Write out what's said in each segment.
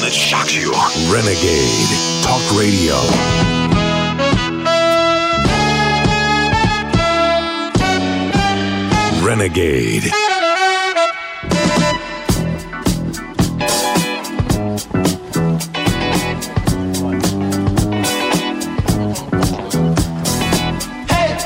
that shocks you. Renegade Talk Radio. Renegade. Hey,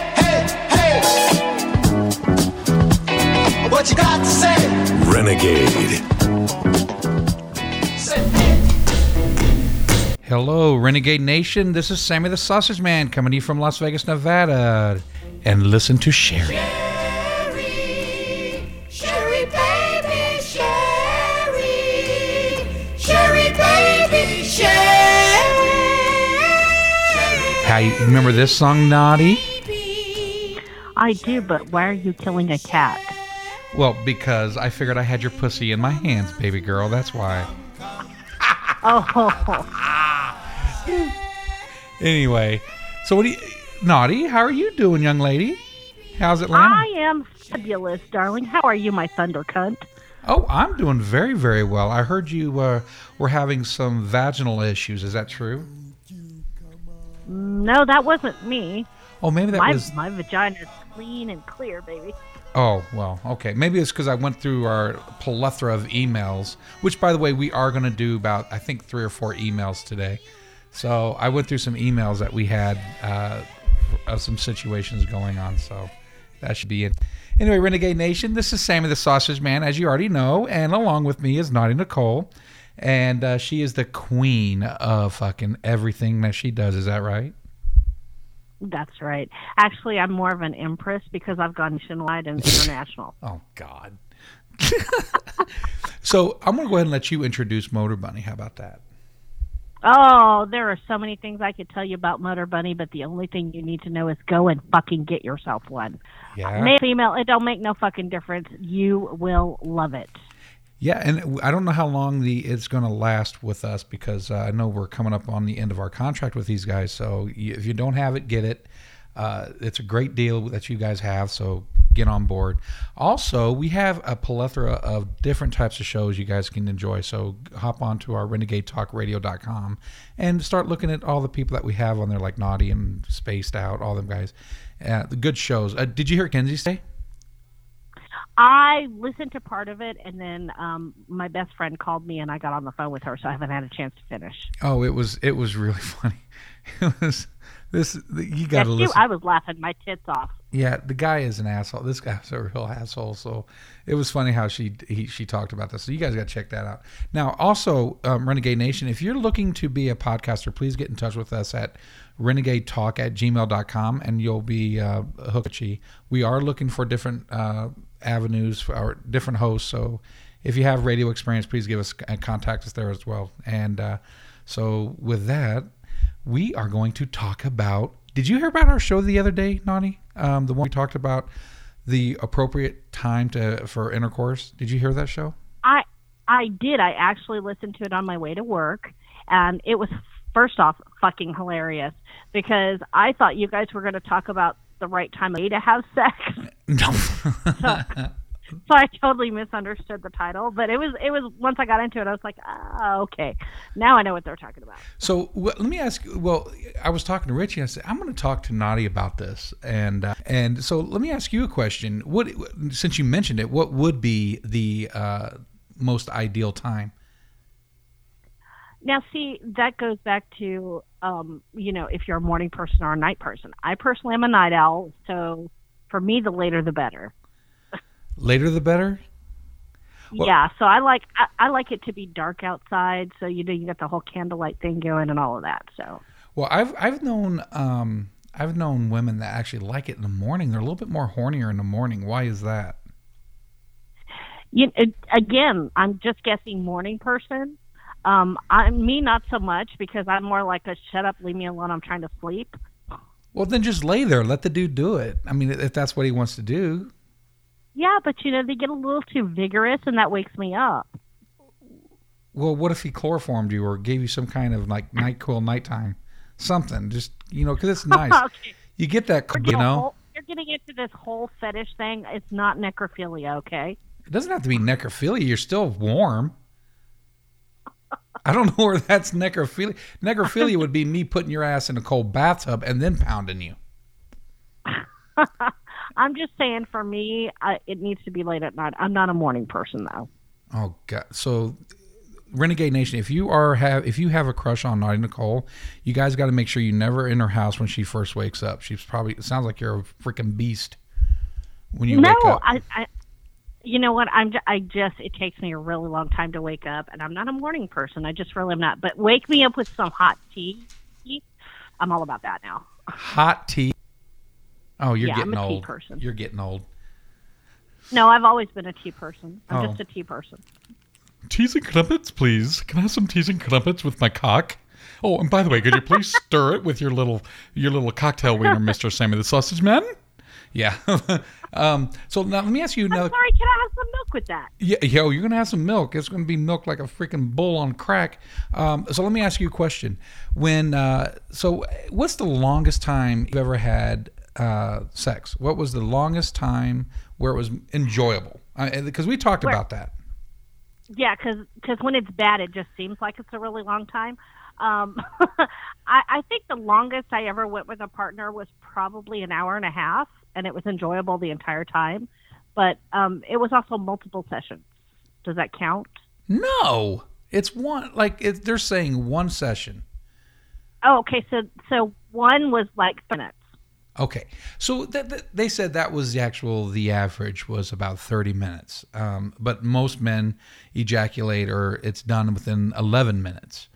Hello, Renegade Nation. This is Sammy the Sausage Man coming to you from Las Vegas, Nevada. And listen to Sherry. Sherry Sherry, baby, Sherry. Sherry baby, Sherry. How you remember this song, Naughty? I do, but why are you killing a cat? Well, because I figured I had your pussy in my hands, baby girl. That's why. Oh, Anyway, so what do you, Naughty? How are you doing, young lady? How's it Atlanta? I am fabulous, darling. How are you, my thunder cunt? Oh, I'm doing very, very well. I heard you uh, were having some vaginal issues. Is that true? No, that wasn't me. Oh, maybe that my was. my vagina is clean and clear, baby. Oh, well, okay. Maybe it's because I went through our plethora of emails, which, by the way, we are going to do about, I think, three or four emails today. So I went through some emails that we had uh, of some situations going on. So that should be it. Anyway, Renegade Nation, this is Sammy the Sausage Man, as you already know. And along with me is Naughty Nicole. And uh, she is the queen of fucking everything that she does. Is that right? That's right. Actually, I'm more of an empress because I've gone nationwide and international. Oh, God. so I'm going to go ahead and let you introduce Motor Bunny. How about that? Oh, there are so many things I could tell you about Motor Bunny, but the only thing you need to know is go and fucking get yourself one. Yeah. Male, female, it don't make no fucking difference. You will love it. Yeah, and I don't know how long the it's going to last with us because uh, I know we're coming up on the end of our contract with these guys. So if you don't have it, get it. Uh, it's a great deal that you guys have. So get on board. Also, we have a plethora of different types of shows you guys can enjoy. So hop on to our renegadetalkradio.com and start looking at all the people that we have on there, like Naughty and Spaced Out, all them guys. Uh, the good shows. Uh, did you hear Kenzie say? I listened to part of it, and then um, my best friend called me, and I got on the phone with her, so I haven't had a chance to finish. Oh, it was it was really funny. It was this you got to you, listen. I was laughing my tits off. yeah, the guy is an asshole. This guy's a real asshole. So it was funny how she he, she talked about this. So you guys got to check that out. Now, also, um, Renegade Nation, if you're looking to be a podcaster, please get in touch with us at renegadetalk at gmail.com and you'll be uh, hooked. We are looking for different uh, avenues for our different hosts. So if you have radio experience, please give us uh, contact us there as well. And uh, so with that, we are going to talk about. Did you hear about our show the other day, Nani? Um, the one we talked about the appropriate time to for intercourse. Did you hear that show? I I did. I actually listened to it on my way to work, and it was first off fucking hilarious because I thought you guys were going to talk about the right time of day to have sex. No. So I totally misunderstood the title, but it was it was once I got into it, I was like, ah, okay, now I know what they're talking about. So well, let me ask. Well, I was talking to Richie. I said I'm going to talk to Naughty about this, and uh, and so let me ask you a question. What since you mentioned it, what would be the uh, most ideal time? Now, see, that goes back to, um, you know, if you're a morning person or a night person. I personally am a night owl, so for me, the later the better. Later the better. Well- yeah, so I like I, I like it to be dark outside, so you know you got the whole candlelight thing going and all of that. So Well, I've I've known um, I've known women that actually like it in the morning. They're a little bit more hornier in the morning. Why is that? you again, I'm just guessing morning person. Um, I me not so much because I'm more like a shut up, leave me alone. I'm trying to sleep. Well, then just lay there. Let the dude do it. I mean, if that's what he wants to do. Yeah, but you know they get a little too vigorous, and that wakes me up. Well, what if he chloroformed you or gave you some kind of like night cool nighttime, something? Just you know, because it's nice. okay. You get that, you know. whole- you're getting into this whole fetish thing. It's not necrophilia, okay? It doesn't have to be necrophilia. You're still warm. I don't know where that's necrophilia. Necrophilia would be me putting your ass in a cold bathtub and then pounding you. I'm just saying, for me, I, it needs to be late at night. I'm not a morning person though. Oh god. So Renegade Nation, if you are have if you have a crush on Naughty Nicole, you guys got to make sure you never enter her house when she first wakes up. She's probably it sounds like you're a freaking beast when you no, wake up. I, I, you know what? I'm, I just, it takes me a really long time to wake up, and I'm not a morning person. I just really am not. But wake me up with some hot tea. I'm all about that now. Hot tea. Oh, you're Yeah, I'm getting a tea old. person. You're getting old. No, I've always been a tea person. I'm Oh. just a tea person. Teas and crumpets, please. Can I have some teas and crumpets with my cock? Oh, and by the way, could you please stir it with your little your little cocktail wiener, Mister Sammy the Sausage Man? Yeah. um, so now let me ask you I'm another. sorry, can I have some milk with that? Yeah, yo, you're gonna have some milk. It's gonna be milk like a freaking bull on crack. Um, so let me ask you a question. When uh, so, what's the longest time you've ever had uh, sex? What was the longest time where it was enjoyable? Because we talked Where- about that. Yeah, because when it's bad, it just seems like it's a really long time. Um, I, I think the longest I ever went with a partner was probably an hour and a half, and it was enjoyable the entire time. But um, it was also multiple sessions. Does that count? No, it's one. Like it, they're saying one session. Oh, okay. So so one was like minutes. Okay, so that, that- they said that was the actual the average was about thirty minutes, um, but most men ejaculate or it's done within eleven minutes.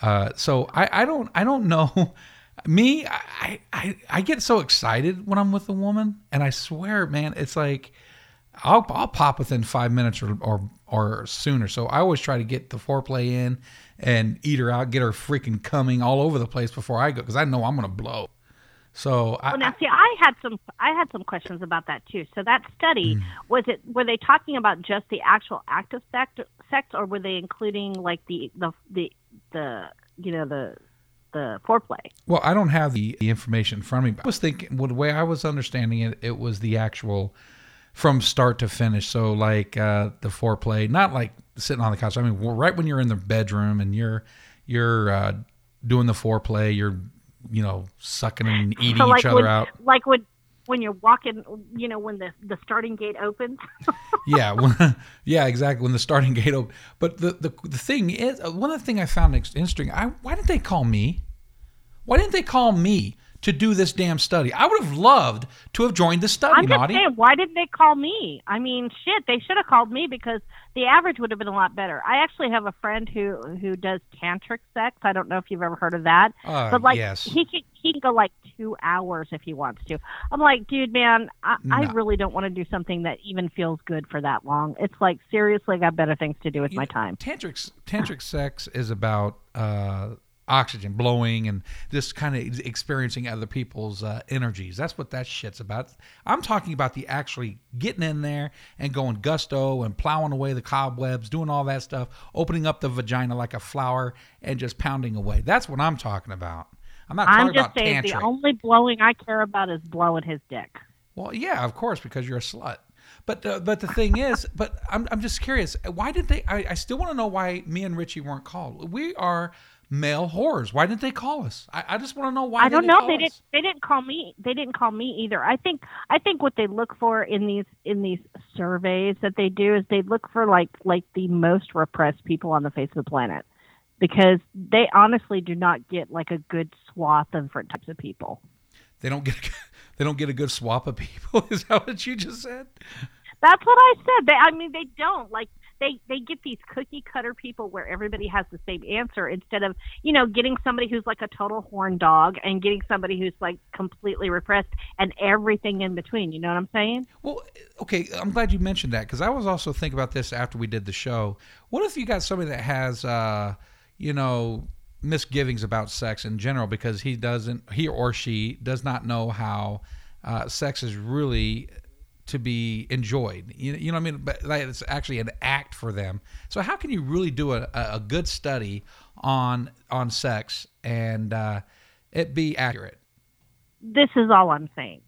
Uh, so I, I don't I don't know. Me, I, I I get so excited when I'm with a woman, and I swear, man, it's like I'll I'll pop within five minutes or or, or sooner. So I always try to get the foreplay in and eat her out, get her freaking coming all over the place before I go because I know I'm gonna blow. So I, Well, now see, I had some I had some questions about that too. So that study Hmm. was it were they talking about just the actual act of sex, sex or were they including like the the the the you know the the foreplay? Well, I don't have the, the information in front of me. But I was thinking, well, the way I was understanding it, it was the actual from start to finish. So, like uh, the foreplay, not like sitting on the couch. I mean, right when you're in the bedroom and you're you're uh, doing the foreplay, you're you know sucking and eating so like each other when, out. like when when you're walking, you know, when the the starting gate opens. yeah, when, yeah, exactly. When the starting gate opened, but the the, the thing is, uh, one of the thing I found interesting. I why didn't they call me? Why didn't they call me to do this damn study? I would have loved to have joined the study. I'm just saying, why didn't they call me? I mean, shit, they should have called me because the average would have been a lot better. I actually have a friend who who does tantric sex. I don't know if you've ever heard of that, Uh, but like yes. he can he can go like two hours if he wants to. I'm like, dude, man, I, I really don't want to do something that even feels good for that long. It's like seriously, I got better things to do with You my know, time. Tantric tantric sex is about uh, oxygen blowing and just kind of experiencing other people's uh, energies. That's what that shit's about. I'm talking about the actually getting in there and going gusto and plowing away the cobwebs, doing all that stuff, opening up the vagina like a flower and just pounding away. That's what I'm talking about. I'm not I'm talking just about saying, the only blowing I care about is blowing his dick. Well, yeah, of course, because you're a slut. But uh, but the thing is, but I'm I'm just curious. Why did they? I, I still want to know why me and Richie weren't called. We are male whores. Why didn't they call us? I, I just want to know why. I don't know. They didn't. They didn't call me. They didn't call me either. I think. I think what they look for in these in these surveys that they do is they look for like like the most repressed people on the face of the planet, because they honestly do not get like a good swath of different types of people. They don't get. They don't get a good swap of people. Is that what you just said? That's what I said. They, I mean, they don't like they they get these cookie cutter people where everybody has the same answer instead of you know getting somebody who's like a total horn dog and getting somebody who's like completely repressed and everything in between. You know what I'm saying? Well, okay, I'm glad you mentioned that because I was also thinking about this after we did the show. What if you got somebody that has, uh, you know, misgivings about sex in general because he doesn't, he or she does not know how uh, sex is really to be enjoyed. You, you know what I mean? But like, it's actually an act for them. So how can you really do a, a good study on on sex and uh, it be accurate? This is all I'm saying.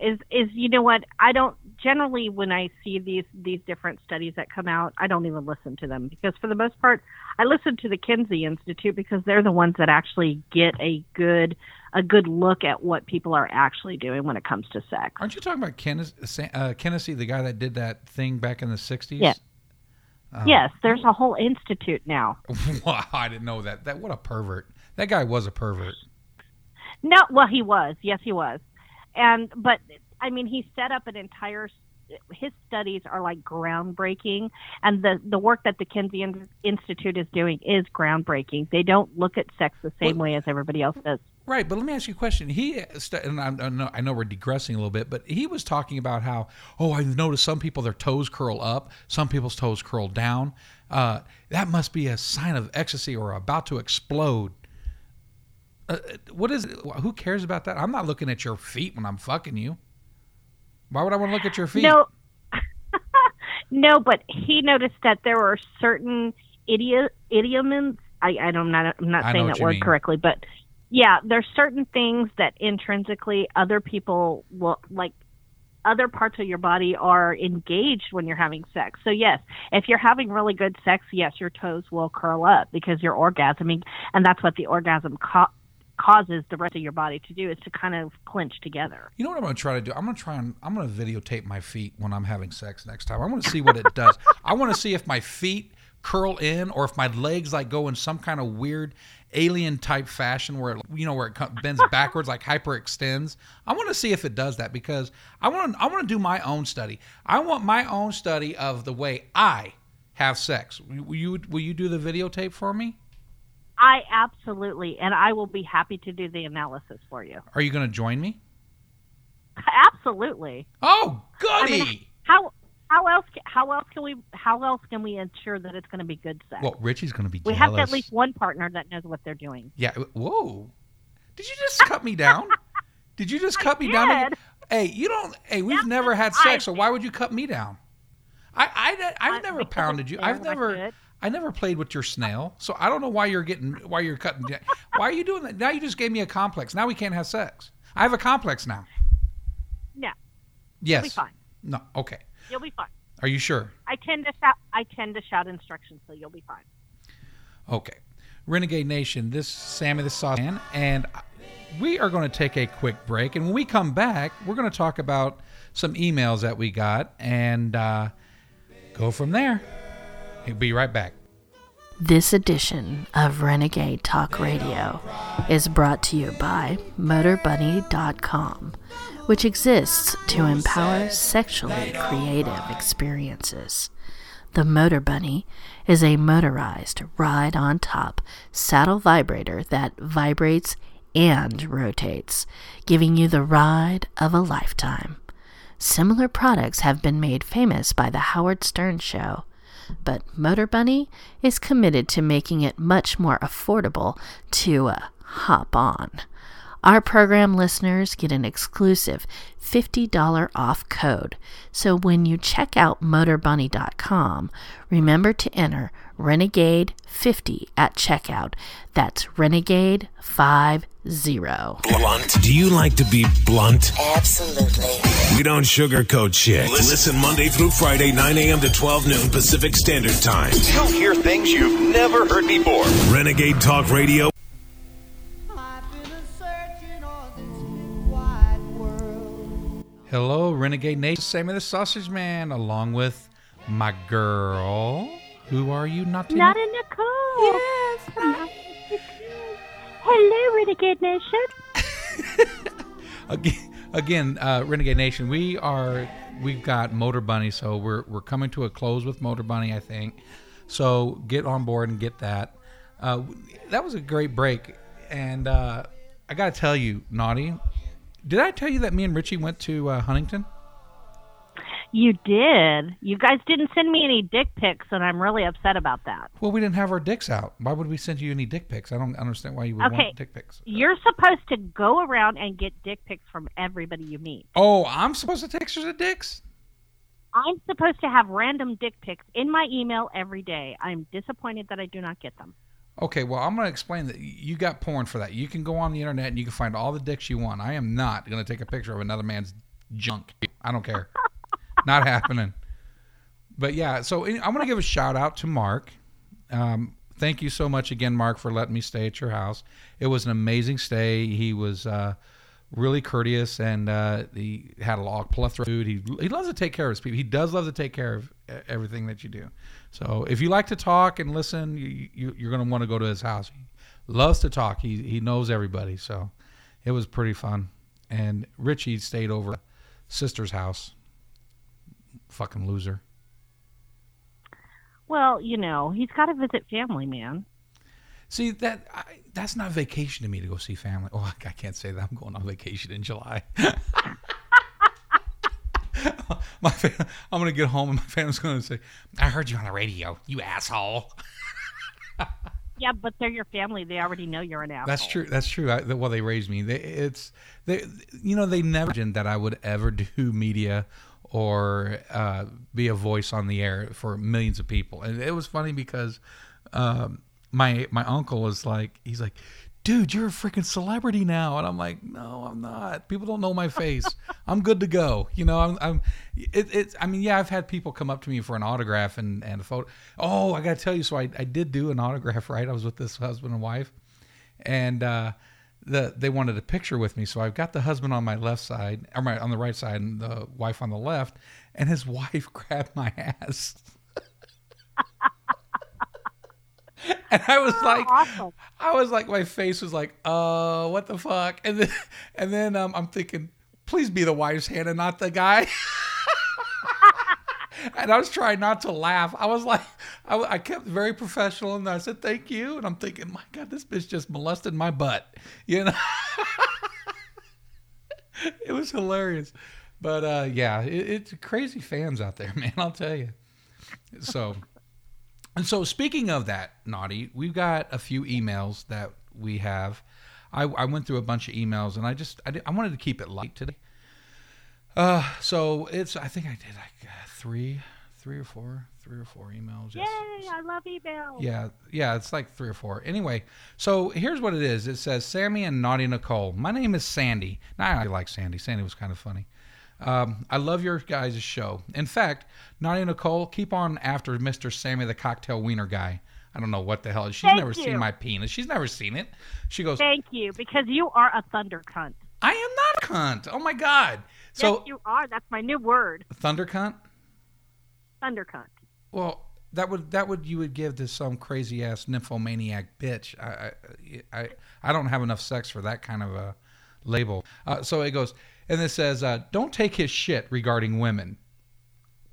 is is you know what I don't generally when I see these these different studies that come out I don't even listen to them because for the most part I listen to the Kinsey Institute because they're the ones that actually get a good a good look at what people are actually doing when it comes to sex. Aren't you talking about Kenneth, uh, Kennedy, the guy that did that thing back in the '60s? Yeah. yes, there's a whole institute now. wow, I didn't know that. That what a pervert. That guy was a pervert. No, well, he was. Yes, he was. And but I mean, he set up an entire. His studies are like groundbreaking, and the the work that the Kinsey Institute is doing is groundbreaking. They don't look at sex the same way as everybody else does. Right, but let me ask you a question. He and I, I know I know we're digressing a little bit, but he was talking about how oh I've noticed some people their toes curl up, some people's toes curl down. Uh, that must be a sign of ecstasy or about to explode. Uh, what is it? Who cares about that? I'm not looking at your feet when I'm fucking you. Why would I want to look at your feet? No, no, but he noticed that there were certain idiom idioms. I, I don't, I'm not, I'm not saying that word mean. correctly, but yeah, there's certain things that intrinsically other people will like. Other parts of your body are engaged when you're having sex. So yes, if you're having really good sex, yes, your toes will curl up because you're orgasming, and that's what the orgasm co- causes the rest of your body to do is to kind of clench together. You know what I'm going to try to do? I'm going to try and I'm going to videotape my feet when I'm having sex next time. I want to see what it does. I want to see if my feet curl in or if my legs like go in some kind of weird alien type fashion where it, you know where it bends backwards like hyperextends. I want to see if it does that because I want to I want to do my own study. I want my own study of the way I have sex. Will you will you do the videotape for me? I absolutely, and I will be happy to do the analysis for you. Are you going to join me? Absolutely. Oh, goody. mean, How how else how else can we how else can we ensure that it's going to be good sex? well, Richie's going to be we jealous. have to at least one partner that knows what they're doing. Yeah. Whoa. Did you just cut me down? Did you just cut me down? again? Hey, you don't. Hey, we've Yeah, never had I sex, so why would you cut me down? I, I, I've never pounded you. I've never, that's. I never played with your snail, so I don't know why you're getting, why you're cutting. why are you doing that? Now you just gave me a complex. Now we can't have sex. I have a complex now. No, Yes. you'll be fine. No. Okay. You'll be fine. Are you sure? I tend to shout I tend to shout instructions, so you'll be fine. Okay. Renegade Nation, this is Sammy the Sauce Man, and we are going to take a quick break. And when we come back, we're going to talk about some emails that we got and uh, go from there. We'll be right back. This edition of Renegade Talk Radio is brought to you by MotorBunny.com, which exists to empower sexually creative experiences. The Motor Bunny is a motorized ride on top saddle vibrator that vibrates and rotates, giving you the ride of a lifetime. Similar products have been made famous by The Howard Stern Show, but Motor Bunny is committed to making it much more affordable to uh, hop on. Our program listeners get an exclusive $50 off code. So when you check out motorbunny.com, remember to enter Renegade50 at checkout. That's Renegade50. Blunt. Do you like to be blunt? Absolutely. We don't sugarcoat shit. Listen Monday through Friday, 9 a.m. to 12 noon Pacific Standard Time. You'll hear things you've never heard before. Renegade Talk Radio. I've been searching on this wide world. Hello, Renegade Nation. Sammy the Sausage Man, along with my girl. Who are you? Not to Naughty Nicole. Yes. Hello, Renegade Nation. again, again uh, Renegade Nation, we are we've got Motor Bunny, so we're we're coming to a close with Motor Bunny, I think. So get on board and get that. Uh, that was a great break, and uh, I got to tell you, Naughty, did I tell you that me and Richie went to uh, Huntington? You did. You guys didn't send me any dick pics, and I'm really upset about that. Well, we didn't have our dicks out. Why would we send you any dick pics? I don't understand why you would Okay. want dick pics. You're supposed to go around and get dick pics from everybody you meet. Oh, I'm supposed to take pictures of dicks? I'm supposed to have random dick pics in my email every day. I'm disappointed that I do not get them. Okay, well, I'm going to explain that you got porn for that. You can go on the internet and you can find all the dicks you want. I am not going to take a picture of another man's junk. I don't care. Not happening. But yeah, so I want to give a shout out to Mark. Um, thank you so much again, Mark, for letting me stay at your house. It was an amazing stay. He was uh, really courteous and uh, he had a lot of plethora of food. He, he loves to take care of his people. He does love to take care of everything that you do. So if you like to talk and listen, you, you, you're going to want to go to his house. He loves to talk. He, he knows everybody. So it was pretty fun. And Richie stayed over sister's house. Fucking loser. Well, you know, he's got to visit family, man. See that I, that's not vacation to me to go see family. Oh, I can't say that. I'm going on vacation in July. my fam- I'm gonna get home and my family's gonna say, "I heard you on the radio, you asshole." Yeah, but they're your family. They already know you're an asshole. That's true. That's true. I, well, they raised me. They, it's they, you know, they never imagined that I would ever do media or uh, be a voice on the air for millions of people. And it was funny because um, my my uncle is like, he's like, dude, you're a freaking celebrity now, and I'm like, no, I'm not. People don't know my face. I'm good to go. You know, I'm. I'm it, it's. I mean, yeah, I've had people come up to me for an autograph and and a photo. Oh, I gotta tell you, so I I did do an autograph. Right, I was with this husband and wife, and. uh the, they wanted a picture with me, so I've got the husband on my left side, or my on the right side, and the wife on the left, and his wife grabbed my ass. and I was like, awesome. I was like, my face was like, uh, what the fuck? And then, and then um, I'm thinking, please be the wife's hand and not the guy. and I was trying not to laugh. I was like, I, I kept very professional, and I said, thank you. And I'm thinking, my God, this bitch just molested my butt. You know? it was hilarious. But uh, yeah, it, it's crazy fans out there, man. I'll tell you. So, and so speaking of that, naughty, we've got a few emails that we have. I, I went through a bunch of emails, and I just I, did, I wanted to keep it light today. Uh, so it's I think I did like uh, three, three or four, three or four emails. Yay! I love email. Yeah, yeah, it's like three or four. Anyway, so here's what it is. It says Sammy and Naughty Nicole. My name is Sandy. Now I like Sandy. Sandy was kind of funny. Um, I love your guys' show. In fact, Naughty Nicole, keep on after Mr. Sammy the cocktail wiener guy. I don't know what the hell. She's Thank never you. seen my penis. She's never seen it. She goes, Thank you, because you are a thunder cunt. I am not a cunt. Oh my god. So yes, you are. That's my new word, thunder cunt. Thunder cunt. Well, that would that would you would give to some crazy ass nymphomaniac bitch. I I I, I don't have enough sex for that kind of a label. Uh, so it goes, and it says, uh, "Don't take his shit regarding women."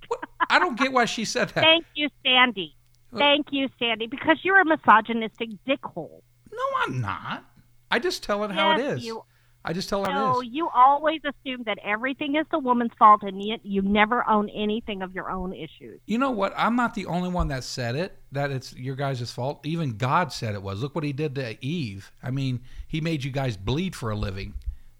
What? I don't get why she said that. Thank you, Sandy. Thank you, Sandy, because you're a misogynistic dickhole. No, I'm not. I just tell it how it is. You- I just tell how No, it is. you always assume that everything is the woman's fault, and yet you never own anything of your own issues. You know what? I'm not the only one that said it. That it's your guys' fault. Even God said it was. Look what He did to Eve. I mean, He made you guys bleed for a living.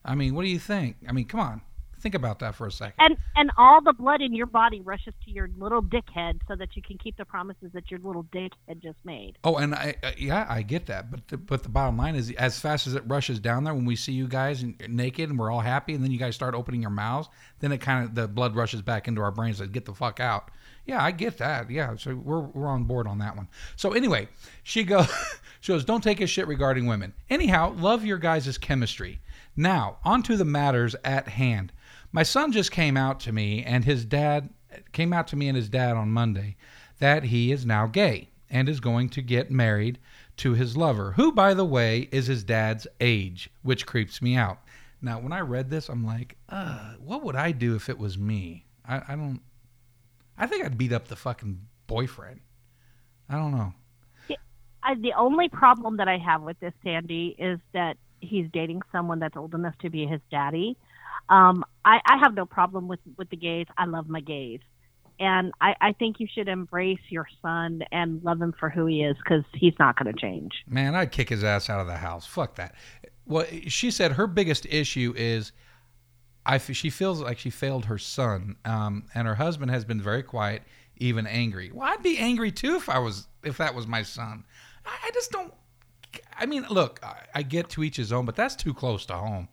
I mean, what do you think? I mean, come on, think about that for a second. And and all the blood in your body rushes to your little dickhead so that you can keep the promises that your little dickhead just made. Oh, and I, uh, yeah, I get that, but the, but the bottom line is, as fast as it rushes down there, when we see you guys naked and we're all happy, and then you guys start opening your mouths, then it kind of the blood rushes back into our brains and get the fuck out. Yeah, I get that. Yeah, so we're we're on board on that one. So anyway, she goes, she goes, don't take a shit regarding women. Anyhow, love your guys' chemistry. Now, on to the matters at hand. My son just came out to me and his dad came out to me and his dad on Monday that he is now gay and is going to get married to his lover, who, by the way, is his dad's age, which creeps me out. Now, when I read this, I'm like, uh, what would I do if it was me? I, I don't. I think I'd beat up the fucking boyfriend. I don't know. I, the only problem that I have with this, Sandy, is that he's dating someone that's old enough to be his daddy. Um, I, I have no problem with with the gays. I love my gays, and I, I think you should embrace your son and love him for who he is because he's not going to change. Man, I'd kick his ass out of the house. Fuck that. Well, she said her biggest issue is I she feels like she failed her son, um, and her husband has been very quiet, even angry. Well, I'd be angry too if I was if that was my son. I, I just don't. I mean, look, I, I get to each his own, but that's too close to home.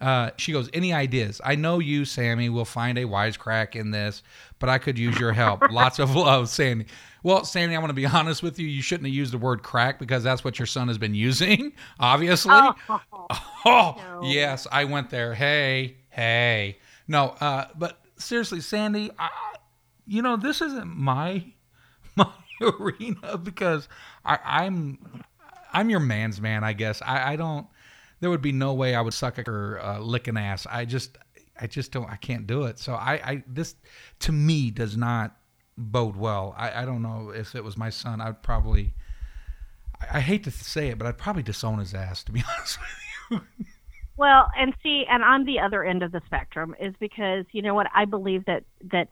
Uh, she goes, Any ideas? I know you, Sammy, will find a wisecrack in this, but I could use your help. Lots of love, Sandy. Well, Sandy, I want to be honest with you. You shouldn't have used the word crack because that's what your son has been using, obviously. Oh, yes, I went there. Hey, hey. No, uh, but seriously, Sandy, I, you know, this isn't my my arena because I, I'm I'm your man's man, I guess. I, I don't. There would be no way I would suck her uh, licking ass. I just, I just don't. I can't do it. So I, I this to me does not bode well. I, I don't know if it was my son. I'd probably. I, I hate to say it, but I'd probably disown his ass. To be honest with you. Well, and see, and on the other end of the spectrum is because you know what I believe that that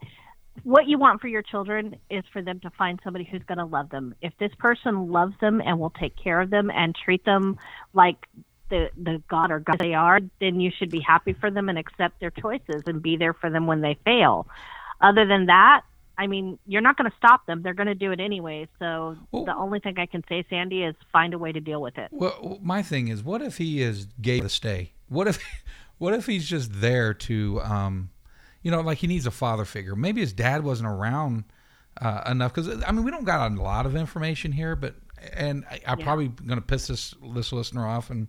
what you want for your children is for them to find somebody who's going to love them. If this person loves them and will take care of them and treat them like the the god or god they are, then you should be happy for them and accept their choices and be there for them when they fail. Other than that, I mean, you're not going to stop them. They're going to do it anyway. So Well- the only thing I can say, Sandy, is find a way to deal with it. Well, my thing is, what if he is gay to stay? What if, what if he's just there to, um, you know, like he needs a father figure? Maybe his dad wasn't around uh, enough because I mean, we don't got a lot of information here, but and I, I'm probably going to piss this this listener off, and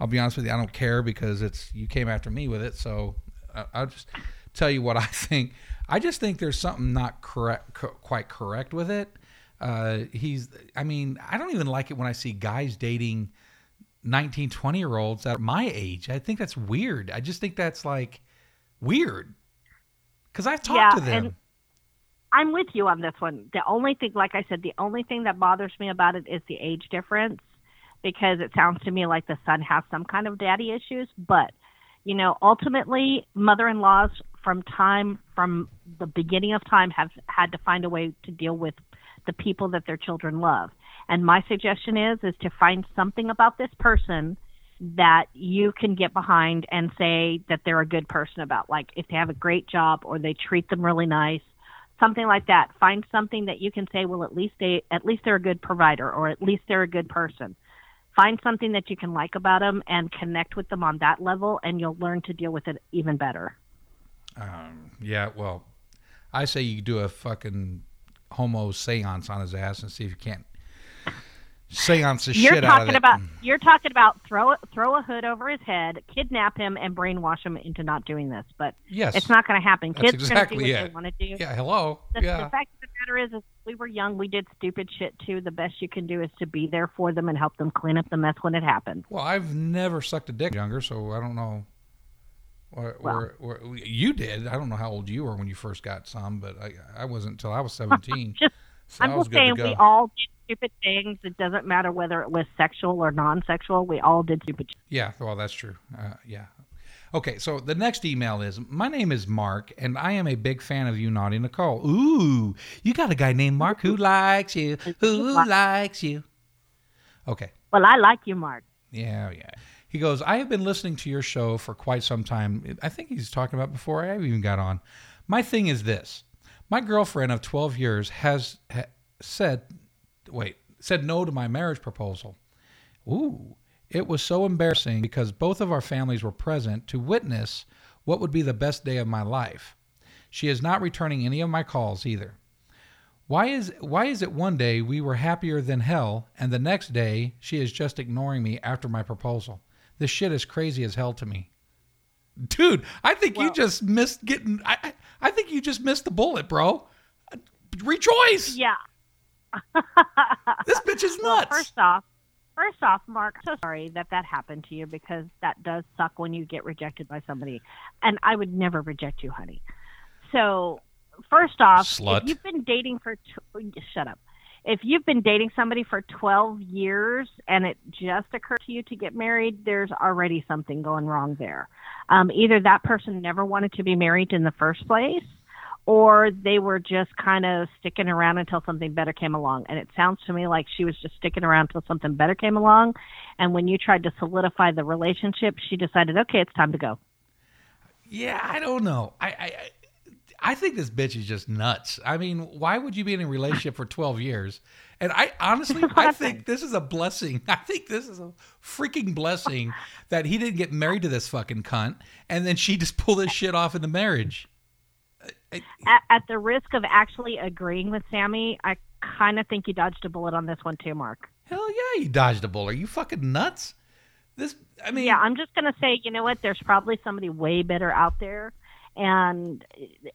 I'll be honest with you, I don't care because it's you came after me with it, so I, I'll just tell you what I think. I just think there's something not correct, co- quite correct with it. Uh, he's, I mean, I don't even like it when I see guys dating 19, 20 year olds at my age. I think that's weird. I just think that's like weird. Because I've talked Yeah, to them. and- I'm with you on this one. The only thing, like I said, the only thing that bothers me about it is the age difference because it sounds to me like the son has some kind of daddy issues. But, you know, ultimately, mother in laws from time, from the beginning of time, have had to find a way to deal with the people that their children love. And my suggestion is, is to find something about this person that you can get behind and say that they're a good person about. Like if they have a great job or they treat them really nice, something like that. Find something that you can say, well, at least they, at least they're a good provider, or at least they're a good person. Find something that you can like about them and connect with them on that level, and you'll learn to deal with it even better. Um, yeah, well, I say you do a fucking homo seance on his ass and see if you can't seance the You're shit out of talking it. about you're talking about throw throw a hood over his head, kidnap him, and brainwash him into not doing this. But Yes. it's not going to happen. Kids exactly are going to do what it. they want to do. Yeah, hello. The, yeah. the fact of the matter is, is, we were young. We did stupid shit too. The best you can do is to be there for them and help them clean up the mess when it happens. Well, I've never sucked a dick younger, so I don't know. Or, or, or you did. I don't know how old you were when you first got some, but I, I wasn't until I was seventeen. Just, so I I'm was just good to saying, go. we all did stupid things. It doesn't matter whether it was sexual or non-sexual. We all did stupid. Yeah, well, that's true. Uh, yeah. Okay, so the next email is My name is Mark, and I am a big fan of you, Naughty Nicole. Ooh, you got a guy named Mark who likes you. Who likes you? Okay. Well, I like you, Mark. Yeah, yeah. He goes, I have been listening to your show for quite some time. I think he's talking about before I even got on. My thing is this my girlfriend of 12 years has ha, said, wait, said no to my marriage proposal. Ooh, it was so embarrassing because both of our families were present to witness what would be the best day of my life. She is not returning any of my calls either. Why is why is it one day we were happier than hell and the next day she is just ignoring me after my proposal? This shit is crazy as hell to me. Dude, I think you just missed getting I I I think you just missed the bullet, bro. Rejoice. Yeah. This bitch is Well, nuts. first off, first off, Mark, so sorry that that happened to you because that does suck when you get rejected by somebody, and I would never reject you, honey. So, first off, Slut. if you've been dating for tw- shut up. If you've been dating somebody for 12 years and it just occurred to you to get married, there's already something going wrong there. Um, either that person never wanted to be married in the first place, or they were just kind of sticking around until something better came along. And it sounds to me like she was just sticking around until something better came along. And when you tried to solidify the relationship, she decided, okay, it's time to go. Yeah, I don't know. I, I I- think this bitch is just nuts. I mean, why would you be in a relationship for 12 years And I honestly, I think this is a blessing. I think this is a freaking blessing that he didn't get married to this fucking cunt, and then she just pulled this shit off in the marriage. At, at the risk of actually agreeing with Sammy, I kind of think you dodged a bullet on this one too, Mark. Hell yeah, you dodged a bullet. Are you fucking nuts? This, I mean, Yeah, I'm just gonna say, you know what? There's probably somebody way better out there, and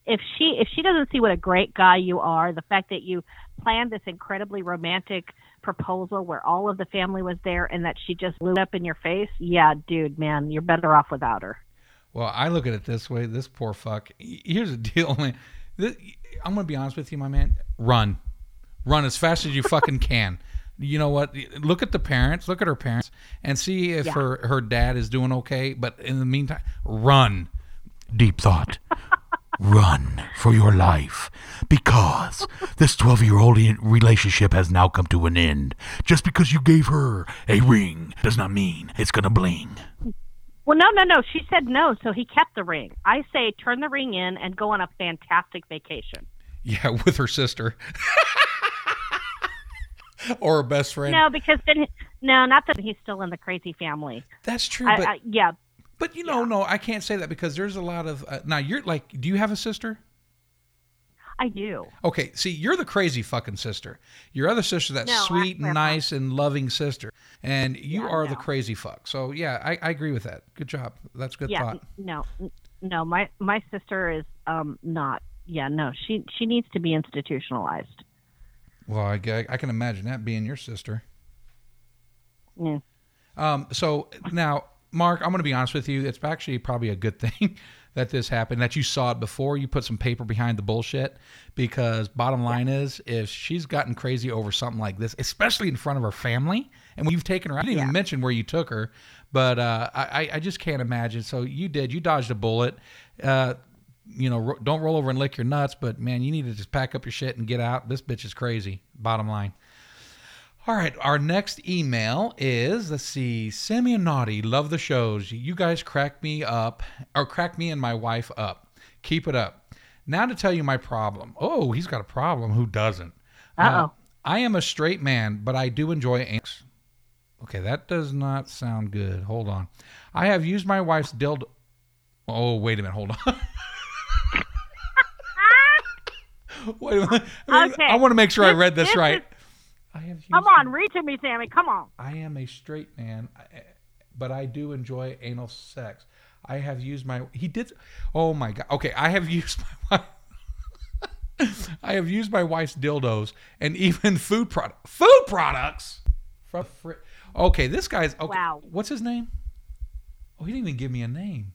if she if she doesn't see what a great guy you are, the fact that you planned this incredibly romantic proposal where all of the family was there, and that she just blew up in your face, yeah, dude, man, you're better off without her. Well, I look at it this way. This poor fuck. Here's the deal, man. This, I'm gonna be honest with you, my man. Run, run as fast as you fucking can. You know what? Look at the parents. Look at her parents, and see if Yeah. her her dad is doing okay. But in the meantime, run. Deep thought. Run for your life because this 12 year old relationship has now come to an end. Just because you gave her a ring does not mean it's going to bling. Well, no, no, no. She said no, so he kept the ring. I say turn the ring in and go on a fantastic vacation. Yeah, with her sister. or her best friend. No, because then, no, not that he's still in the crazy family. That's true, I, but I, yeah, But you know, no, I can't say that because there's a lot of uh, now. You're like, do you have a sister? I do. Okay, see, you're the crazy fucking sister. Your other sister, that No, sweet, nice, and loving sister, and you Yeah, are the crazy fuck. So yeah, I, I agree with that. Good job. That's good yeah, thought. no, no. My my sister is um not. Yeah, no. She she needs to be institutionalized. Well, I, I can imagine that being your sister. Yeah. Um, so now, Mark, I'm going to be honest with you. It's actually probably a good thing that this happened, that you saw it before. You put some paper behind the bullshit. Because bottom line is, if she's gotten crazy over something like this, especially in front of her family, and when you've taken her, I didn't even mention where you took her, but uh, I, I- I just can't imagine. So you did. You dodged a bullet. Uh, you know, ro- don't roll over and lick your nuts, but man, you need to just pack up your shit and get out. This bitch is crazy. Bottom line. All right, our next email is let's see, Sammy and Naughty, love the shows. You guys crack me up, or crack me and my wife up. Keep it up. Now to tell you my problem. Oh, he's got a problem. Who doesn't? Uh, Uh-oh. I am a straight man, but I do enjoy anks. Okay, that does not sound good. Hold on. I have used my wife's dildo. Oh, wait a minute. Hold on. wait a minute. I, mean, Okay. I want to make sure I read this, this right. is- I have Come on, read to me, Sammy. Come on. I am a straight man, but I do enjoy anal sex. I have used my. He did. Oh my god. Okay, I have used my. I have used my wife's dildos and even food product food products from. Fri- okay, this guy's. Okay, Wow. What's his name? Oh, he didn't even give me a name.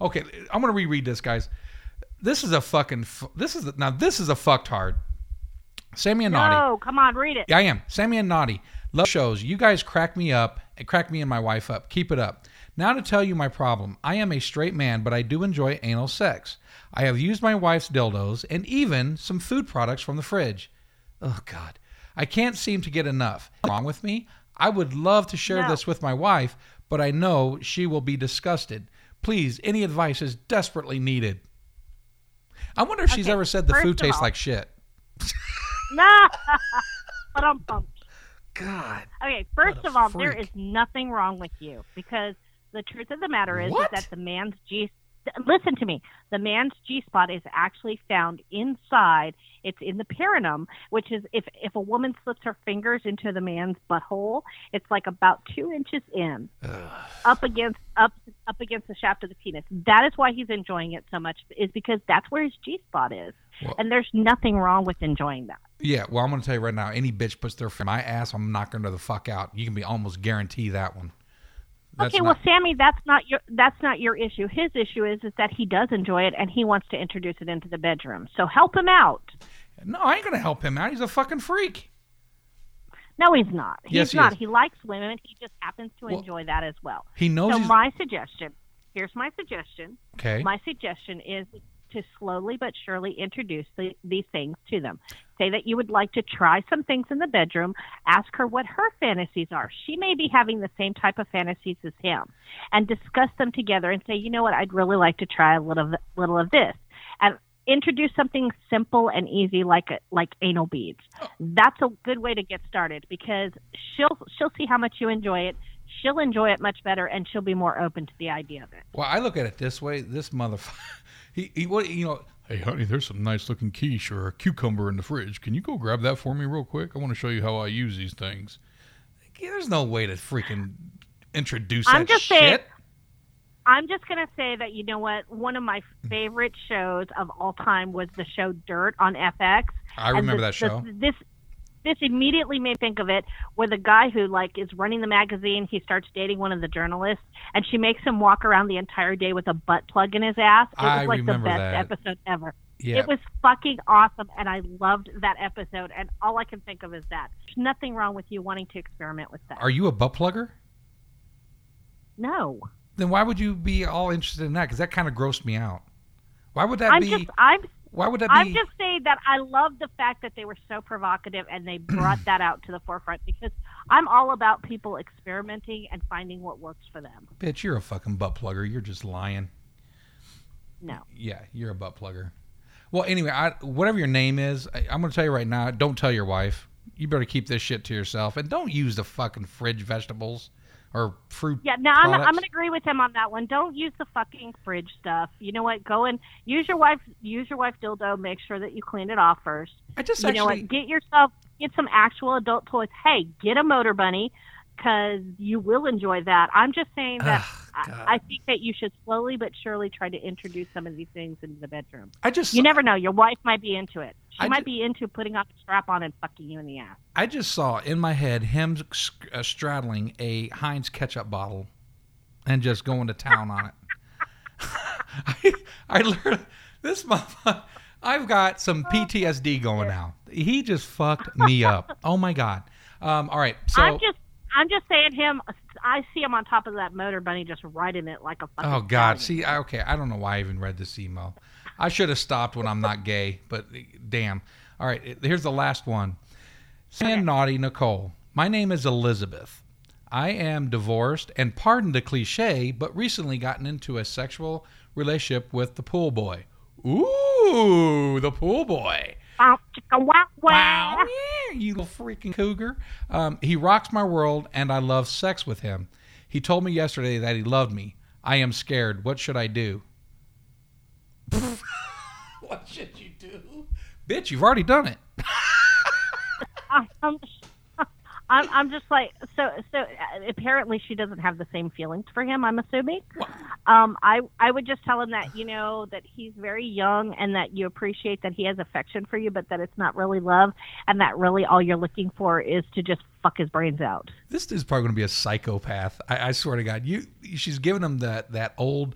Okay, I'm gonna reread this, guys. This is a fucking. This is now. This is a fucked hard. Sammy and Naughty. No, come on, read it. Yeah, I am. Sammy and Naughty. Love shows. You guys crack me up and crack me and my wife up. Keep it up. Now to tell you my problem. I am a straight man, but I do enjoy anal sex. I have used my wife's dildos and even some food products from the fridge. Oh God. I can't seem to get enough. What's wrong with me? I would love to share No. this with my wife, but I know she will be disgusted. Please, any advice is desperately needed. I wonder if she's ever said the food tastes all- like shit. No. but I'm pumped. God. Okay, first of all, there freak. is nothing wrong with you because the truth of the matter is, is that the man's G. Listen to me. The man's G spot is actually found inside. It's in the perineum, which is if if a woman slips her fingers into the man's butthole, it's like about two inches in, up against up up against the shaft of the penis. That is why he's enjoying it so much, is because that's where his G spot is, Well- and there's nothing wrong with enjoying that. Yeah, well, I'm going to tell you right now, any bitch puts their in my ass, I'm knocking her the fuck out. You can be almost guarantee that one. That's okay, not- well, Sammy, that's not your that's not your issue. His issue is is that he does enjoy it and he wants to introduce it into the bedroom. So help him out. no, I ain't going to help him out. He's a fucking freak. No, he's not. He's Yes, he not. is. He likes women. He just happens to Well, enjoy that as well. He knows So my suggestion, here's my suggestion. okay. My suggestion is to slowly but surely introduce the, these things to them. Say that you would like to try some things in the bedroom. Ask her what her fantasies are. She may be having the same type of fantasies as him, and discuss them together and say, you know what, I'd really like to try a little little of this. And introduce something simple and easy like like anal beads. Oh. That's a good way to get started because she'll she'll see how much you enjoy it. She'll enjoy it much better, and she'll be more open to the idea of it. Well, I look at it this way. This motherfucker, he, he what you know. Hey, honey, there's some nice looking quiche or a cucumber in the fridge. Can you go grab that for me real quick? I want to show you how I use these things. There's no way to freaking introduce shit. I'm that just shit. saying- I'm just gonna say that you know what? One of my favorite shows of all time was the show Dirt on FX. I remember this- that show. This, this this immediately made me think of it, where the guy who like is running the magazine, he starts dating one of the journalists, and she makes him walk around the entire day with a butt plug in his ass. It was I like the best that. episode ever. Yeah. It was fucking awesome, and I loved that episode. And all I can think of is that. There's nothing wrong with you wanting to experiment with that. Are you a butt plugger? no, Then why would you be all interested in that? Because that kind of grossed me out. Why would that I'm be? just I'm why would that be? I'm just saying that I love the fact that they were so provocative and they brought that out to the forefront because I'm all about people experimenting and finding what works for them. Bitch, you're a fucking butt plugger. You're just lying. No. Yeah, you're a butt plugger. Well, anyway, I, whatever your name is, I, I'm going to tell you right now. Don't tell your wife. You better keep this shit to yourself, and don't use the fucking fridge vegetables or fruit. Yeah, no, I'm, I'm going to agree with him on that one. Don't use the fucking fridge stuff. You know what? Go and use your wife. Use your wife's dildo. Make sure that you clean it off first. I just you know what? Get yourself get some actual adult toys. Hey, get a Motorbunny because you will enjoy that. I'm just saying that Ugh, I, I think that you should slowly but surely try to introduce some of these things into the bedroom. I just. You never know. Your wife might be into it. She I might be into putting on a strap on and fucking you in the ass. I just saw in my head him uh, straddling a Heinz ketchup bottle and just going to town on it. I, I learned this motherfucker. I've got some PTSD going now. He just fucked me up. Oh my god. Um, all right, so I'm just, I'm just saying him. I see him on top of that Motorbunny, just riding it like a fucking. oh god. See, I, okay, I don't know why I even read this email. I should have stopped when I'm not gay, but damn. All right, here's the last one. Saying naughty Nicole. My name is Elizabeth. I am divorced and pardon the cliche, but recently gotten into a sexual relationship with the pool boy. Ooh, the pool boy. Wow. yeah, you little freaking cougar. Um, he rocks my world, and I love sex with him. He told me yesterday that he loved me. I am scared. What should I do? what should you do? Bitch, you've already done it. I'm, I'm, I'm just like so. So uh, apparently, she doesn't have the same feelings for him. I'm assuming. Um, I, I would just tell him that you know that he's very young and that you appreciate that he has affection for you, but that it's not really love, and that really all you're looking for is to just fuck his brains out. This is probably going to be a psychopath. I, I swear to God, you. She's giving him that that old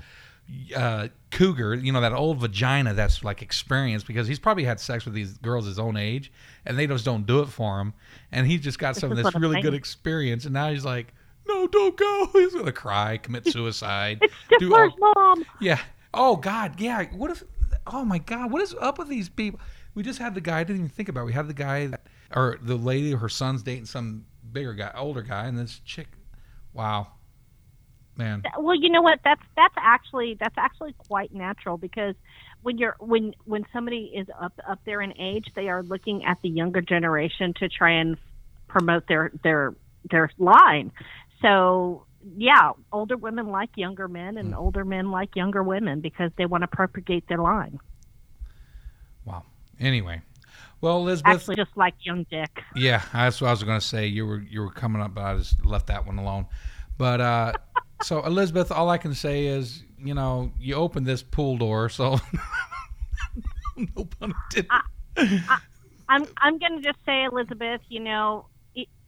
uh, cougar, you know, that old vagina that's like experienced because he's probably had sex with these girls his own age, and they just don't do it for him. And he's just got some of this really good experience, and now he's like, "No, don't go." He's gonna cry, commit suicide. It's do all- mom. yeah. Oh God. Yeah. What if? Oh my God. What is up with these people? We just had the guy. I didn't even think about. It. We had the guy that, or the lady. Her son's dating some bigger guy, older guy, and this chick. Wow. Man. Well, you know what? That's that's actually that's actually quite natural because when you're when when somebody is up up there in age, they are looking at the younger generation to try and promote their their their line. So yeah, older women like younger men, and older men like younger women because they want to propagate their line. Wow. Anyway. Well, Elizabeth. Actually, just like young Dick. Yeah, that's what I was going to say. You were you were coming up, but I just left that one alone. But uh, so Elizabeth, all I can say is, you know, you opened this pool door, so no pun intended. I'm I'm going to just say, Elizabeth, you know,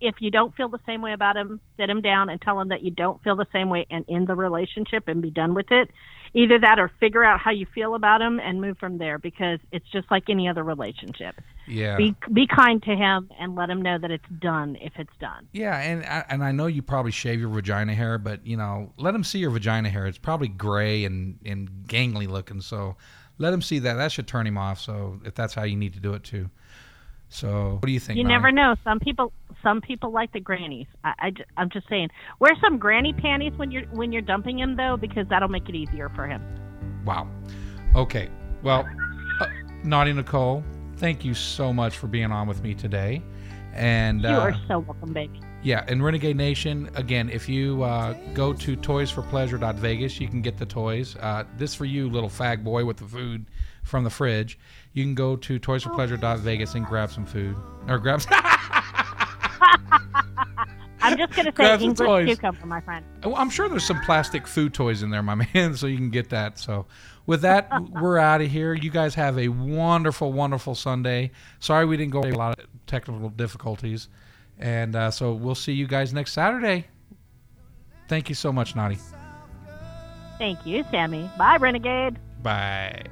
if you don't feel the same way about him, sit him down and tell him that you don't feel the same way and end the relationship and be done with it. Either that or figure out how you feel about him and move from there because it's just like any other relationship. Yeah. Be be kind to him and let him know that it's done if it's done. Yeah, and I, and I know you probably shave your vagina hair, but you know, let him see your vagina hair. It's probably gray and and gangly looking, so let him see that. That should turn him off. So if that's how you need to do it too. So what do you think? You Ronnie? never know. Some people some people like the grannies. I, I I'm just saying. Wear some granny panties when you're when you're dumping him though because that'll make it easier for him. Wow. Okay. Well, uh, Naughty Nicole, thank you so much for being on with me today. And You uh, are so welcome, baby. yeah, and Renegade Nation, again, if you uh, go to toysforpleasure.vegas, you can get the toys. Uh, this for you, little fag boy with the food from the fridge. You can go to toysforpleasure.vegas and grab some food. Or grab I'm just gonna say Grab some English toys. cucumber, my friend. Well, I'm sure there's some plastic food toys in there, my man, so you can get that. So, with that, we're out of here. You guys have a wonderful, wonderful Sunday. Sorry we didn't go a lot of technical difficulties. And uh, so we'll see you guys next Saturday. Thank you so much, Naughty. Thank you, Sammy. Bye, Renegade. Bye.